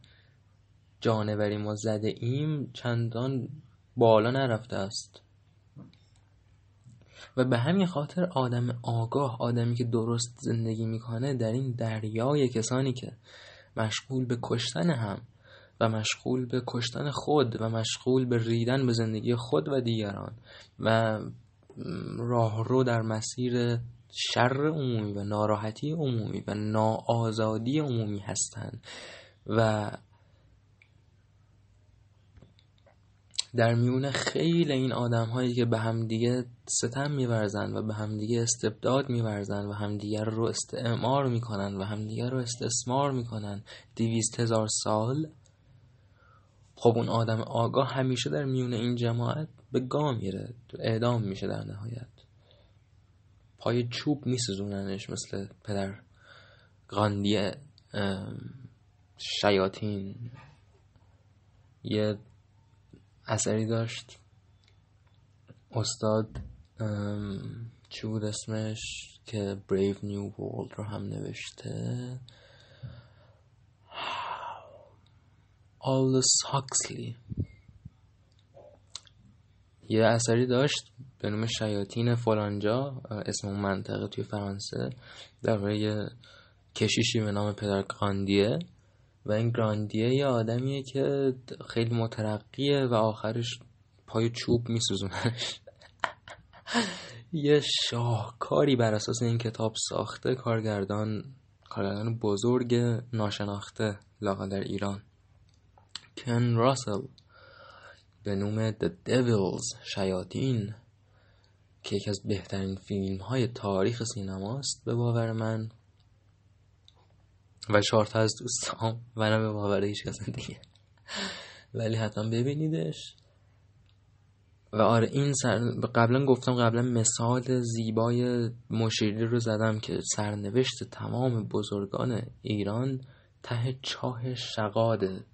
جانوری ما زده ایم چندان بالا نرفته است. و به همین خاطر آدم آگاه آدمی که درست زندگی می‌کنه در این دریای کسانی که مشغول به کشتن هم و مشغول به کشتن خود و مشغول به ریدن به زندگی خود و دیگران و راهرو در مسیر شر عمومی و ناراحتی عمومی و ناآزادی عمومی هستند و در میون خیلی این آدم هایی که به همدیگه ستم میورزن و به همدیگه استبداد میورزن و همدیگه رو استعمار می‌کنن و همدیگه رو استثمار می‌کنن دیویست هزار سال خب اون آدم آگاه همیشه در میون این جماعت به گام میره اعدام میشه در نهایت. پای چوب میسزوننش مثل پدر غاندی شیاطین. یه اثری داشت. استاد چی بود اسمش؟ که Brave New World رو هم نوشته. آلدوس هاکسلی یه اثری داشت به نام شیاطین فلانجا اسم اون منطقه توی فرانسه درباره کشیشی به نام پدر گراندیه و این گراندیه یه آدمیه که خیلی مترقیه و آخرش پای چوب میسوزونش. یه شاهکاری بر اساس این کتاب ساخته کارگردان کارگردان بزرگ ناشناخته لاغا در ایران. کن راسل به نوم The Devils شیاطین که یکی از بهترین فیلم های تاریخ سینماست به باور من. و چهار تا از دوستام. نه به باور هیچ کس دیگه. ولی حتما ببینیدش. و آره این سر... قبلا گفتم قبلا مثال زیبای مشیری رو زدم که سرنوشت تمام بزرگان ایران ته چاه شقاده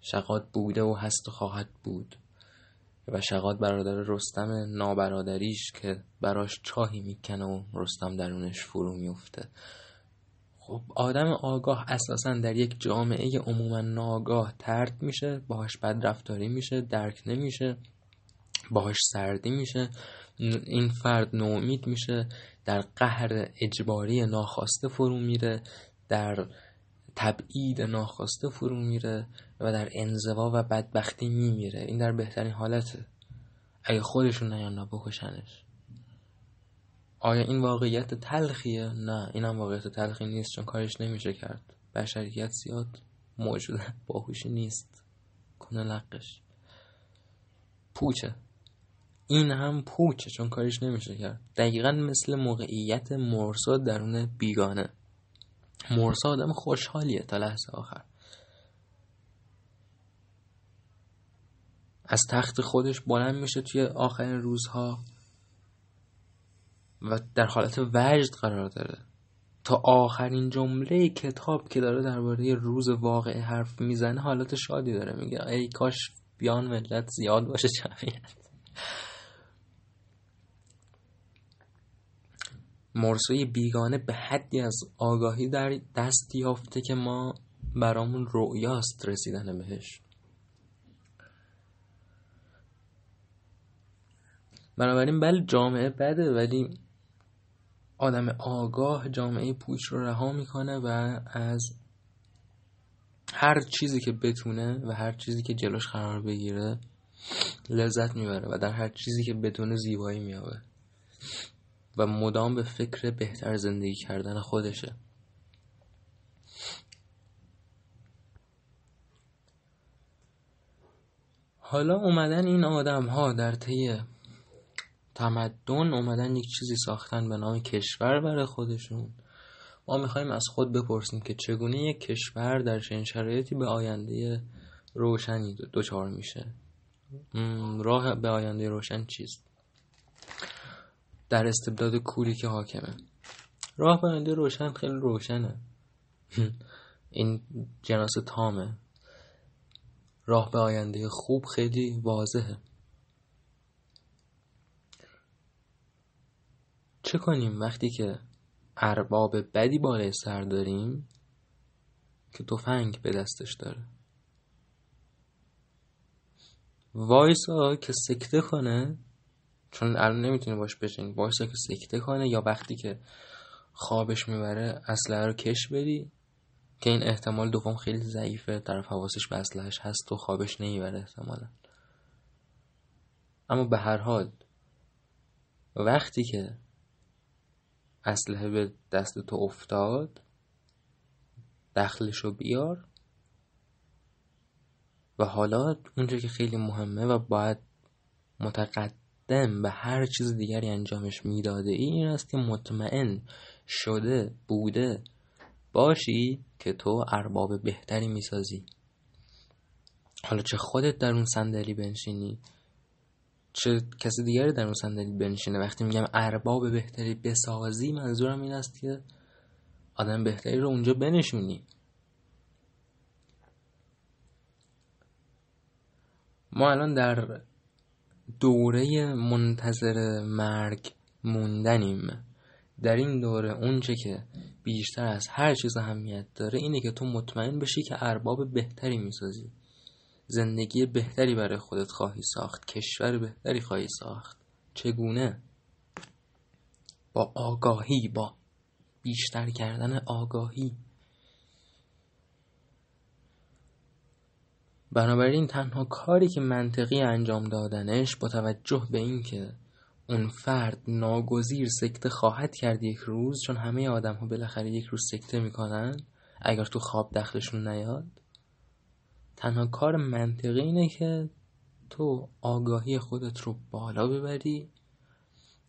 شقاد بوده و هست و خواهد بود. و شقاد برادر رستم نابرادریش که براش چاهی می‌کنه و رستم درونش فرو میفته خب آدم آگاه اساسا در یک جامعه عموما ناگاه ترد میشه باهاش بد رفتاری میشه درک نمیشه باهاش سردی میشه این فرد نومید میشه در قهر اجباری ناخواسته فرو میره در تبعید ناخواسته فرو میره و در انزوا و بدبختی میمیره. این در بهترین حالته. اگه خودشون نیان بکشنش آیا این واقعیت تلخیه؟ نه این هم واقعیت تلخی نیست چون کارش نمیشه کرد. بشریت زیاد موجود باهوشی نیست. کنه لقش. پوچه. این هم پوچه چون کارش نمیشه کرد. دقیقا مثل موقعیت مرسا درون بیگانه. مرسا آدم خوشحالیه تا لحظه آخر. از تخت خودش بلند میشه توی آخرین روزها. و در حالت وجد قرار داره. تا آخرین جمله کتاب که داره درباره روز واقع حرف می‌زنه حالت شادی داره. میگه ای کاش بیان ملت زیاد باشه جمعیت. مرسوی بیگانه به حدی از آگاهی در دست یافته که ما برامون رؤیاست رسیدن بهش. بنابراین بله جامعه بده ولی آدم آگاه جامعه پوچ رو رها می‌کنه و از هر چیزی که بتونه و هر چیزی که جلوش قرار بگیره لذت می‌بره و در هر چیزی که بتونه زیبایی میابه و مدام به فکر بهتر زندگی کردن خودشه. حالا اومدن این آدم ها در طی تمدن اومدن یک چیزی ساختن به نام کشور برای خودشون. ما می‌خوایم از خود بپرسیم که چگونه یک کشور در چنین شرایطی به آینده روشنی دوچار میشه. راه به آینده روشن چیست؟ در استبداد کوری که حاکمه. راه به آینده روشن خیلی روشنه. این جناس تامه. راه به آینده خوب خیلی واضحه. چه کنیم وقتی که ارباب بدی بالای سر داریم که تفنگ به دستش داره؟ وایسا که سکته کنه چون الان نمی‌تونه باش بشین وایسا که سکته کنه یا وقتی که خوابش می‌بره اسلحه رو کش بدی که این احتمال دوم خیلی ضعیفه طرف حواسش به اسلحهش هست و خوابش نمی‌بره احتمالا. اما به هر حال وقتی که اسلحه به دست تو افتاد دخلشو بیار. و حالا اونجا که خیلی مهمه و باید متقدم به هر چیز دیگری انجامش می‌داده این است که مطمئن شده بوده باشی که تو ارباب بهتری می‌سازی. حالا چه خودت در اون صندلی بنشینی؟ چه کسی دیگری در اون صندلی بنشینه؟ وقتی میگم ارباب بهتری بسازی منظورم این است که آدم بهتری رو اونجا بنشونی ما الان در دوره منتظر مرگ موندنیم. در این دوره اونچه که بیشتر از هر چیز اهمیت داره اینه که تو مطمئن بشی که ارباب بهتری می‌سازی. زندگی بهتری برای خودت خواهی ساخت کشور بهتری خواهی ساخت. چگونه؟ با آگاهی با بیشتر کردن آگاهی. بنابراین تنها کاری که منطقی انجام دادنش با توجه به اینکه اون فرد ناگزیر سکته خواهد کرد یک روز چون همه آدم ها بالاخره یک روز سکته می‌کنن اگر تو خواب دخلشون نیاد تنها کار منطقی اینه که تو آگاهی خودت رو بالا ببری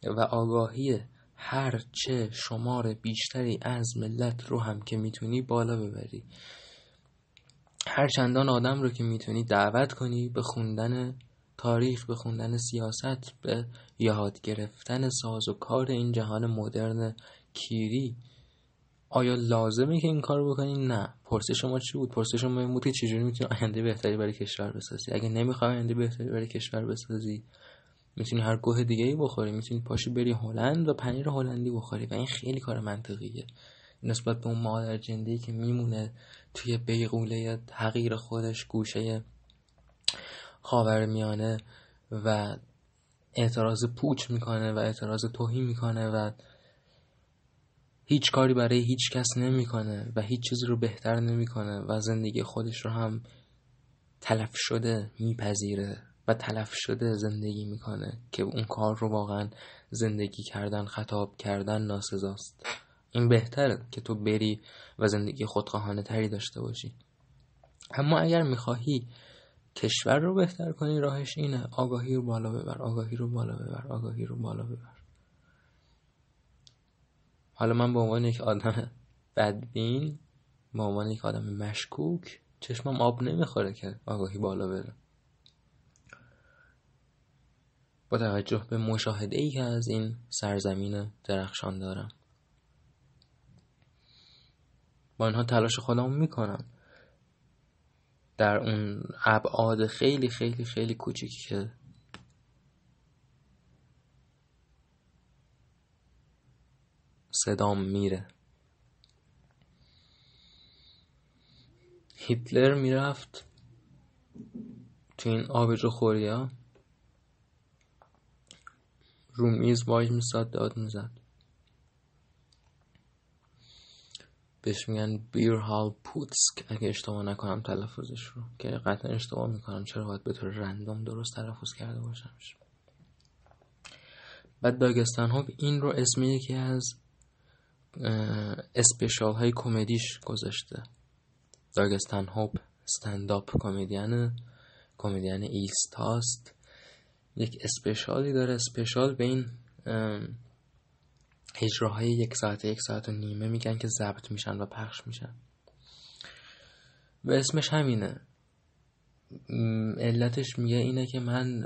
و آگاهی هر چه شمار بیشتری از ملت رو هم که می‌تونی بالا ببری. هر چندان آدم رو که می‌تونی دعوت کنی به خوندن تاریخ به خوندن سیاست به یاد گرفتن ساز و کار این جهان مدرن کیری آیا لازمه که این کار بکنی؟ نه. پرسش شما چی بود؟ پرسش شما این بود که چجوری می‌تونی آینده بهتری برای کشور بسازی؟ اگه نمی‌خوای آینده بهتری برای کشور بسازی می‌تونی هر گوه دیگه ای بخوری. می‌تونی پاشی بری هلند و پنیر هلندی بخوری و این خیلی کار منطقیه. نسبت به اون مادر جنده که میمونه توی بیغوله حقیر خودش گوشه خاور میانه و اعتراض پوچ می‌کنه و اعتراض توهی می‌کنه و هیچ کاری برای هیچ کس نمی‌کنه و هیچ چیزی رو بهتر نمی‌کنه و زندگی خودش رو هم تلف شده میپذیره و تلف شده زندگی می‌کنه که اون کار رو واقعا زندگی کردن خطاب کردن ناسزاست. این بهتره که تو بری و زندگی خودخواهانه تری داشته باشی. اما اگر می‌خواهی کشور رو بهتر کنی راهش اینه آگاهی رو بالا ببر آگاهی رو بالا ببر آگاهی رو بالا ببر. حالا من به عنوان یک آدم بدبین به عنوان یک آدم مشکوک چشمم آب نمی‌خوره که آگاهی بالا بره. با توجه به مشاهده ای که از این سرزمین درخشان دارم. با اینها تلاش خودم می‌کنم. در اون ابعاد خیلی خیلی خیلی کوچیکی که صدام میره. هیتلر می‌رفت تو این آبجو خوریا رو میز میساد داد می‌زد. بهش میگن بیرهال پوتسک. اگه اشتباه نکنم تلفظش رو که قطعا اشتباه می‌کنم. چرا باید به طور رندوم درست تلفظ کرده باشمش؟ بعد داگستان هوب این رو اسم یکی از اسپیشال های کمدیش گذاشته. داگستان هوب استنداپ کمدین کمدین ایستاست یک اسپیشالی داره اسپیشال به این اجراهای یک ساعت یک ساعت و نیمه میگن که ضبط میشن و پخش میشن. و اسمش همینه. علتش میگه اینه که من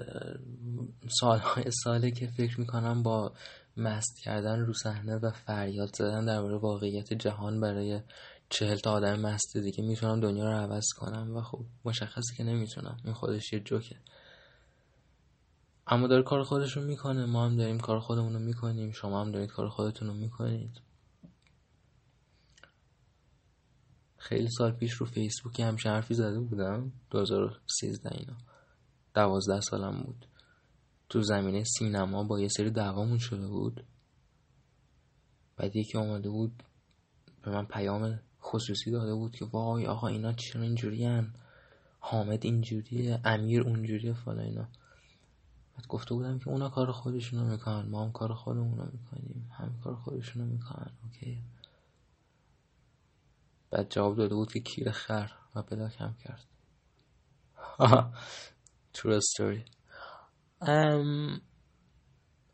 سالهای ساله که فکر می‌کنم با مست کردن رو صحنه و فریاد زدن درباره واقعیت جهان برای چهل تا آدم مست دیگه می‌تونم دنیا رو عوض کنم و خب مشخصه که نمی‌تونم. این خودش یه جوکه. اما داره کار خودش رو می‌کنه. ما هم داریم کار خودمون رو می‌کنیم. شما هم دارید کار خودتون رو می‌کنید. خیلی سال پیش رو فیسبوک همشه حرفی زده بودم. 2013 اینا. دوازده سالم بود. تو زمینه سینما با یه سری دعوامون شده بود. بعد یکی آمده بود به من پیام خصوصی داده بود که وای آقا اینا چرا اینجوری هن؟ حامد اینجوریه امیر اونجوریه فلا اینا. بعد گفته بودم که اونا کار خودشونو می‌کنن ما هم کار خودمونو می‌کنیم هم کار خودشونو می‌کنن اوکی. بعد جواب داده بود که کیر خر و بلاک هم کرد. True story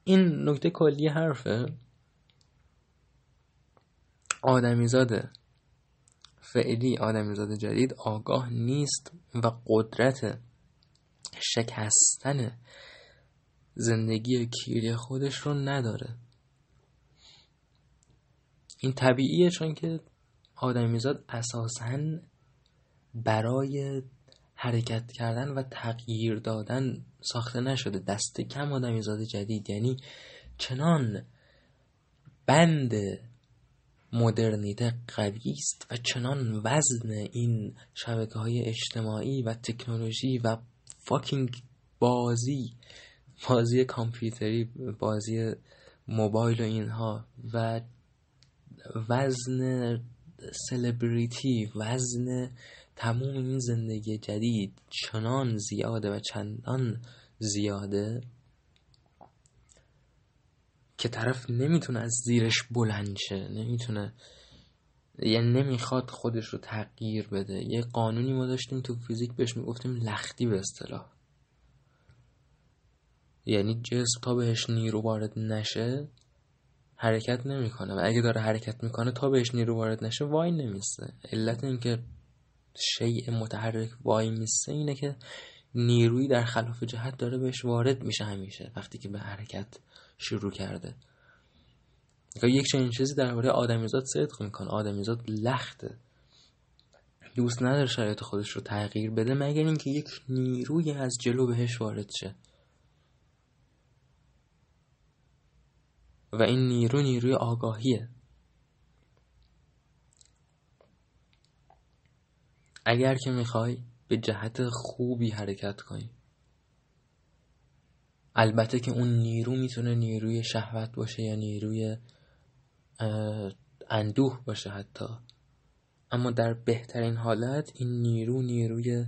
این نکته کلی حرفه. آدمیزاده. فعلی آدمیزاد جدید آگاه نیست و قدرت شکستن زندگی کیری خودش رو نداره. این طبیعیه چون که آدمیزاد اساسا برای حرکت کردن و تغییر دادن ساخته نشده. دست کم آدمیزاد جدید. یعنی چنان بند مدرنیته قوی است و چنان وزن این شبکه های اجتماعی و تکنولوژی و فاکینگ بازی بازی کامپیوتری بازی موبایل و اینها و وزن سلبریتی وزن تموم این زندگی جدید چنان زیاده و چندان زیاده که طرف نمی‌تونه از زیرش بلند شه نمی‌تونه یعنی نمی‌خواد خودش رو تغییر بده. یه قانونی ما داشتیم تو فیزیک بهش می‌گفتیم لختی به اصطلاح. یعنی جسم تا بهش نیرو وارد نشه حرکت نمی‌کنه. و اگه داره حرکت می‌کنه تا بهش نیرو وارد نشه وای نمیسته. علت اینکه شیء متحرک وای میسته اینه که نیروی در خلاف جهت داره بهش وارد میشه همیشه وقتی که به حرکت شروع کرده. یک چنین چیزی درباره آدمیزاد صدق می‌کنه. آدمیزاد لخته. دوست نداره شرایط خودش رو تغییر بده مگر اینکه یک نیروی از جلو بهش وارد شه. و این نیرو نیروی آگاهیه. اگر که می‌خوای به جهت خوبی حرکت کنی. البته که اون نیرو می‌تونه نیروی شهوت باشه یا نیروی اندوه باشه حتی. اما در بهترین حالت این نیرو نیروی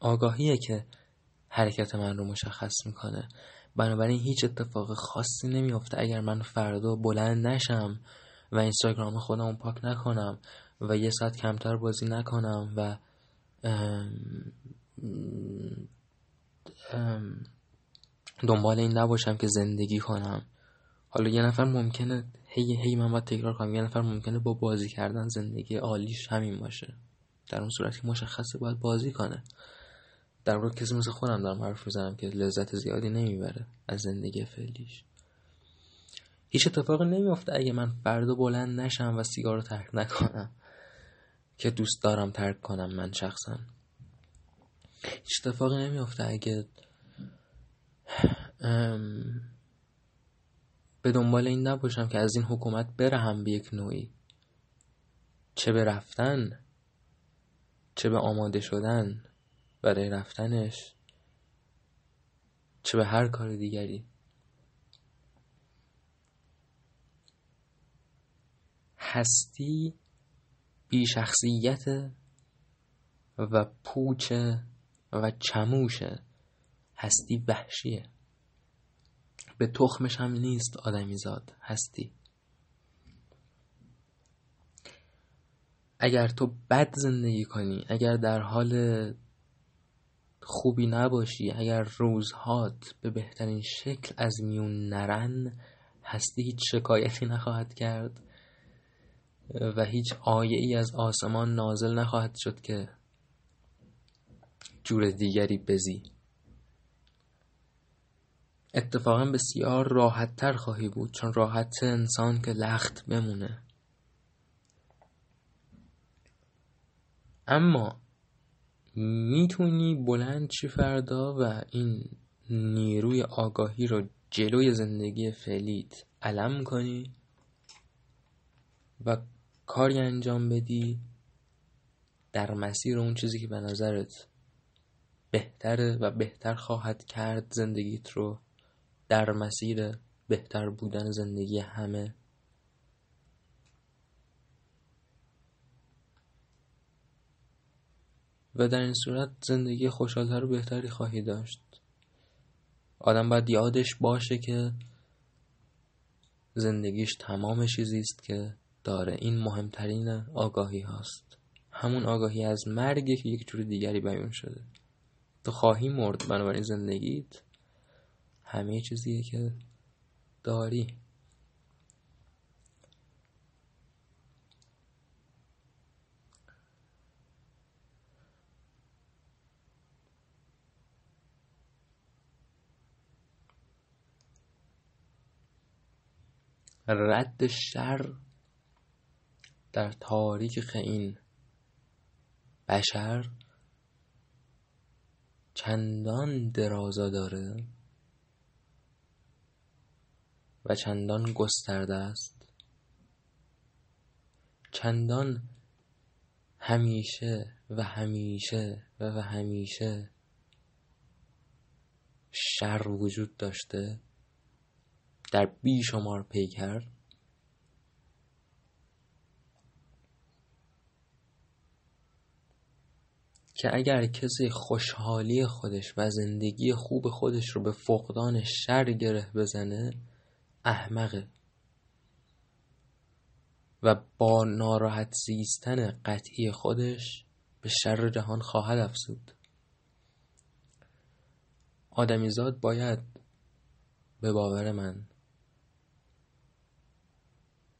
آگاهیه که حرکت من رو مشخص می‌کنه. بنابراین هیچ اتفاق خاصی نمیافته اگر من فردا بلند نشم و اینستاگرام خودم پاک نکنم. و یه ساعت کمتر بازی نکنم و دنبال این نباشم که زندگی کنم. حالا یه نفر ممکنه هی هی من باید تکرار کنم یه نفر ممکنه با بازی کردن زندگی عالیش همین باشه. در اون صورت که مشخصه باید بازی کنه. در واقع کسی مثل خودم دارم حرف می‌زنم که لذت زیادی نمی‌بره از زندگی فعلیش. هیچ اتفاقی نمیافته اگه من فردا بلند نشم و سیگار رو ترک نکنم. که دوست دارم ترک کنم من شخصا. هیچ اتفاقی نمیافته اگه به دنبال این نباشم که از این حکومت برهم به یک نوعی. چه به رفتن چه به آماده شدن برای رفتنش چه به هر کار دیگری. هستی بی شخصیت و پوچ و چموشه هستی وحشیه. به تخمش هم نیست آدمیزاد هستی. اگر تو بد زندگی کنی اگر در حال خوبی نباشی اگر روزهات به بهترین شکل از میون نرن هستی هیچ شکایتی نخواهد کرد. و هیچ آیه ای از آسمان نازل نخواهد شد که جور دیگری بزی. اتفاقا بسیار راحت تر خواهی بود چون راحت انسان که لخت بمونه. اما می‌تونی بلند چی فردا و این نیروی آگاهی رو جلوی زندگی فعلیت علم کنی و کاری انجام بدی در مسیر اون چیزی که به نظرت بهتره و بهتر خواهد کرد زندگیت رو در مسیر بهتر بودن زندگی همه؟ و در این صورت زندگی خوشحالتر و بهتری خواهی داشت. آدم باید یادش باشه که زندگیش تمام چیزی است که داره. این مهمترین آگاهی هاست. همون آگاهی از مرگی که یک جور دیگری بیان شده. تو خواهی مرد بنابراین زندگیت؟ همه چیزیه که داری. رد شر در تاریخ این بشر چندان درازا داره و چندان گسترده است. چندان همیشه و همیشه و, و همیشه شر وجود داشته در بیشمار پیکر. که اگر کسی خوشحالی خودش و زندگی خوب خودش رو به فقدان شر گره بزنه احمقه و با ناراحت زیستن قطعی خودش به شر جهان خواهد افزود. آدمیزاد باید به باور من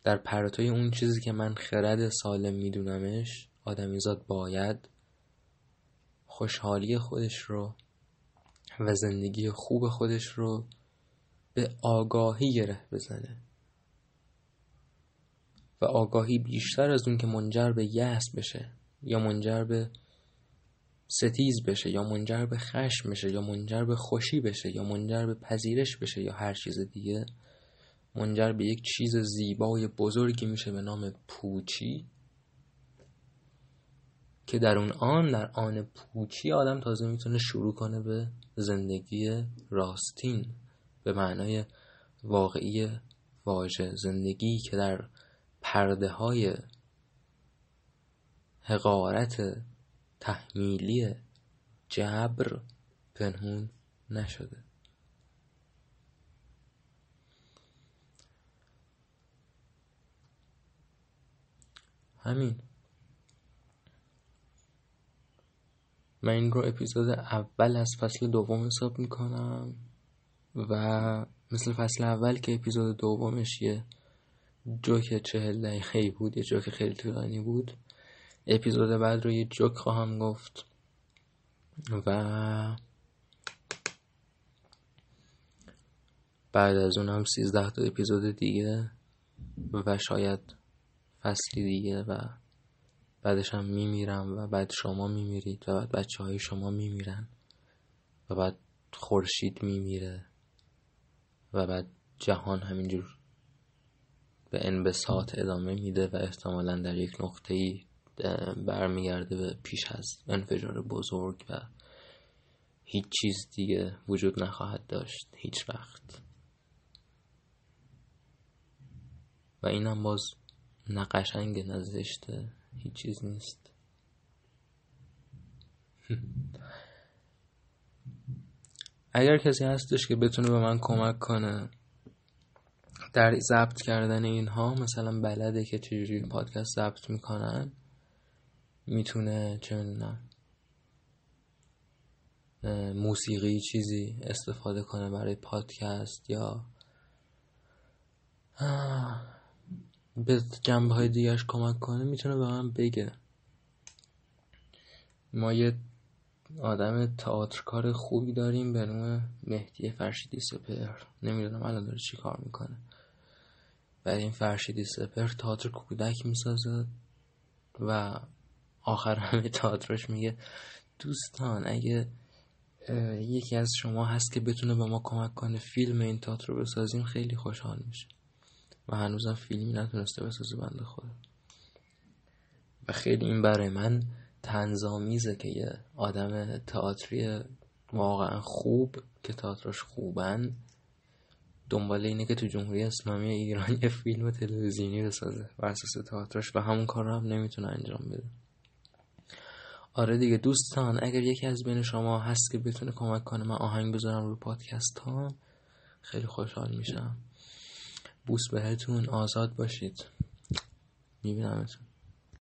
در پرتوی اون چیزی که من خرد سالم میدونمش آدمیزاد باید خوشحالی خودش رو و زندگی خوب خودش رو به آگاهی گره بزنه. و آگاهی بیشتر از اون که منجر به یأس بشه یا منجر به ستیز بشه یا منجر به خشم بشه یا منجر به خوشی بشه یا منجر به پذیرش بشه یا هر چیز دیگه منجر به یک چیز زیبای بزرگی میشه به نام پوچی. که در اون آن در آن پوچی آدم تازه می‌تونه شروع کنه به زندگی راستین به معنای واقعی واژه زندگی که در پرده های حقارت تحمیلی جبر پنهون نشده. همین. من این رو اپیزود اول از فصل دوم حساب می‌کنم و مثل فصل اول که اپیزود دومش یه جوک چهل دقیقه بود یه جوک خیلی طولانی بود اپیزود بعد رو یه جوک خواهم گفت و بعد از اون هم سیزده تا اپیزود دیگه و شاید فصلی دیگه و بعدش هم میمیرم و بعد شما میمیرید و بعد بچه های شما میمیرن و بعد خورشید میمیره و بعد جهان همینجور به انبساط ادامه میده و احتمالا در یک نقطه ای برمیگرده به پیش از انفجار بزرگ و هیچ چیز دیگه وجود نخواهد داشت هیچ وقت. و اینم باز نقشنگ نزشته هیچ چیز نیست اگر کسی هستش که بتونه به من کمک کنه در ضبط کردن اینها مثلا بلده که چجوری پادکست ضبط می‌کنن می‌تونه چه می‌دونم موسیقی چیزی استفاده کنه برای پادکست یا به جنبه های دیگرش کمک کنه می‌تونه به من بگه. ما یه آدم تئاترکار خوبی داریم به نام مهدی فرشیدی سپر نمی‌دونم الان داره چی کار می‌کنه. بعد این فرشیدی سپر تئاتر کودک می‌سازه و آخر همه تئاترش میگه دوستان اگه یکی از شما هست که بتونه به ما کمک کنه فیلم این تئاتر رو بسازیم خیلی خوشحال میشه و هنوزم فیلمی نتونسته بسازه بنده خدا. و خیلی این برای من تنظامیزه که یه آدم تئاتری واقعا خوب که تئاترش خوبن دنبال اینه که تو جمهوری اسلامی ایران یه فیلم تلویزیونی بسازه بر اساس تئاترش و همون کار رو هم نمی‌تونه انجام بده. آره دیگه دوستان اگر یکی از بین شما هست که بتونه کمک کنه من آهنگ بذارم رو پادکست ها خیلی خوشحال میشم. بوس بهتون آزاد باشید. میبینمتون.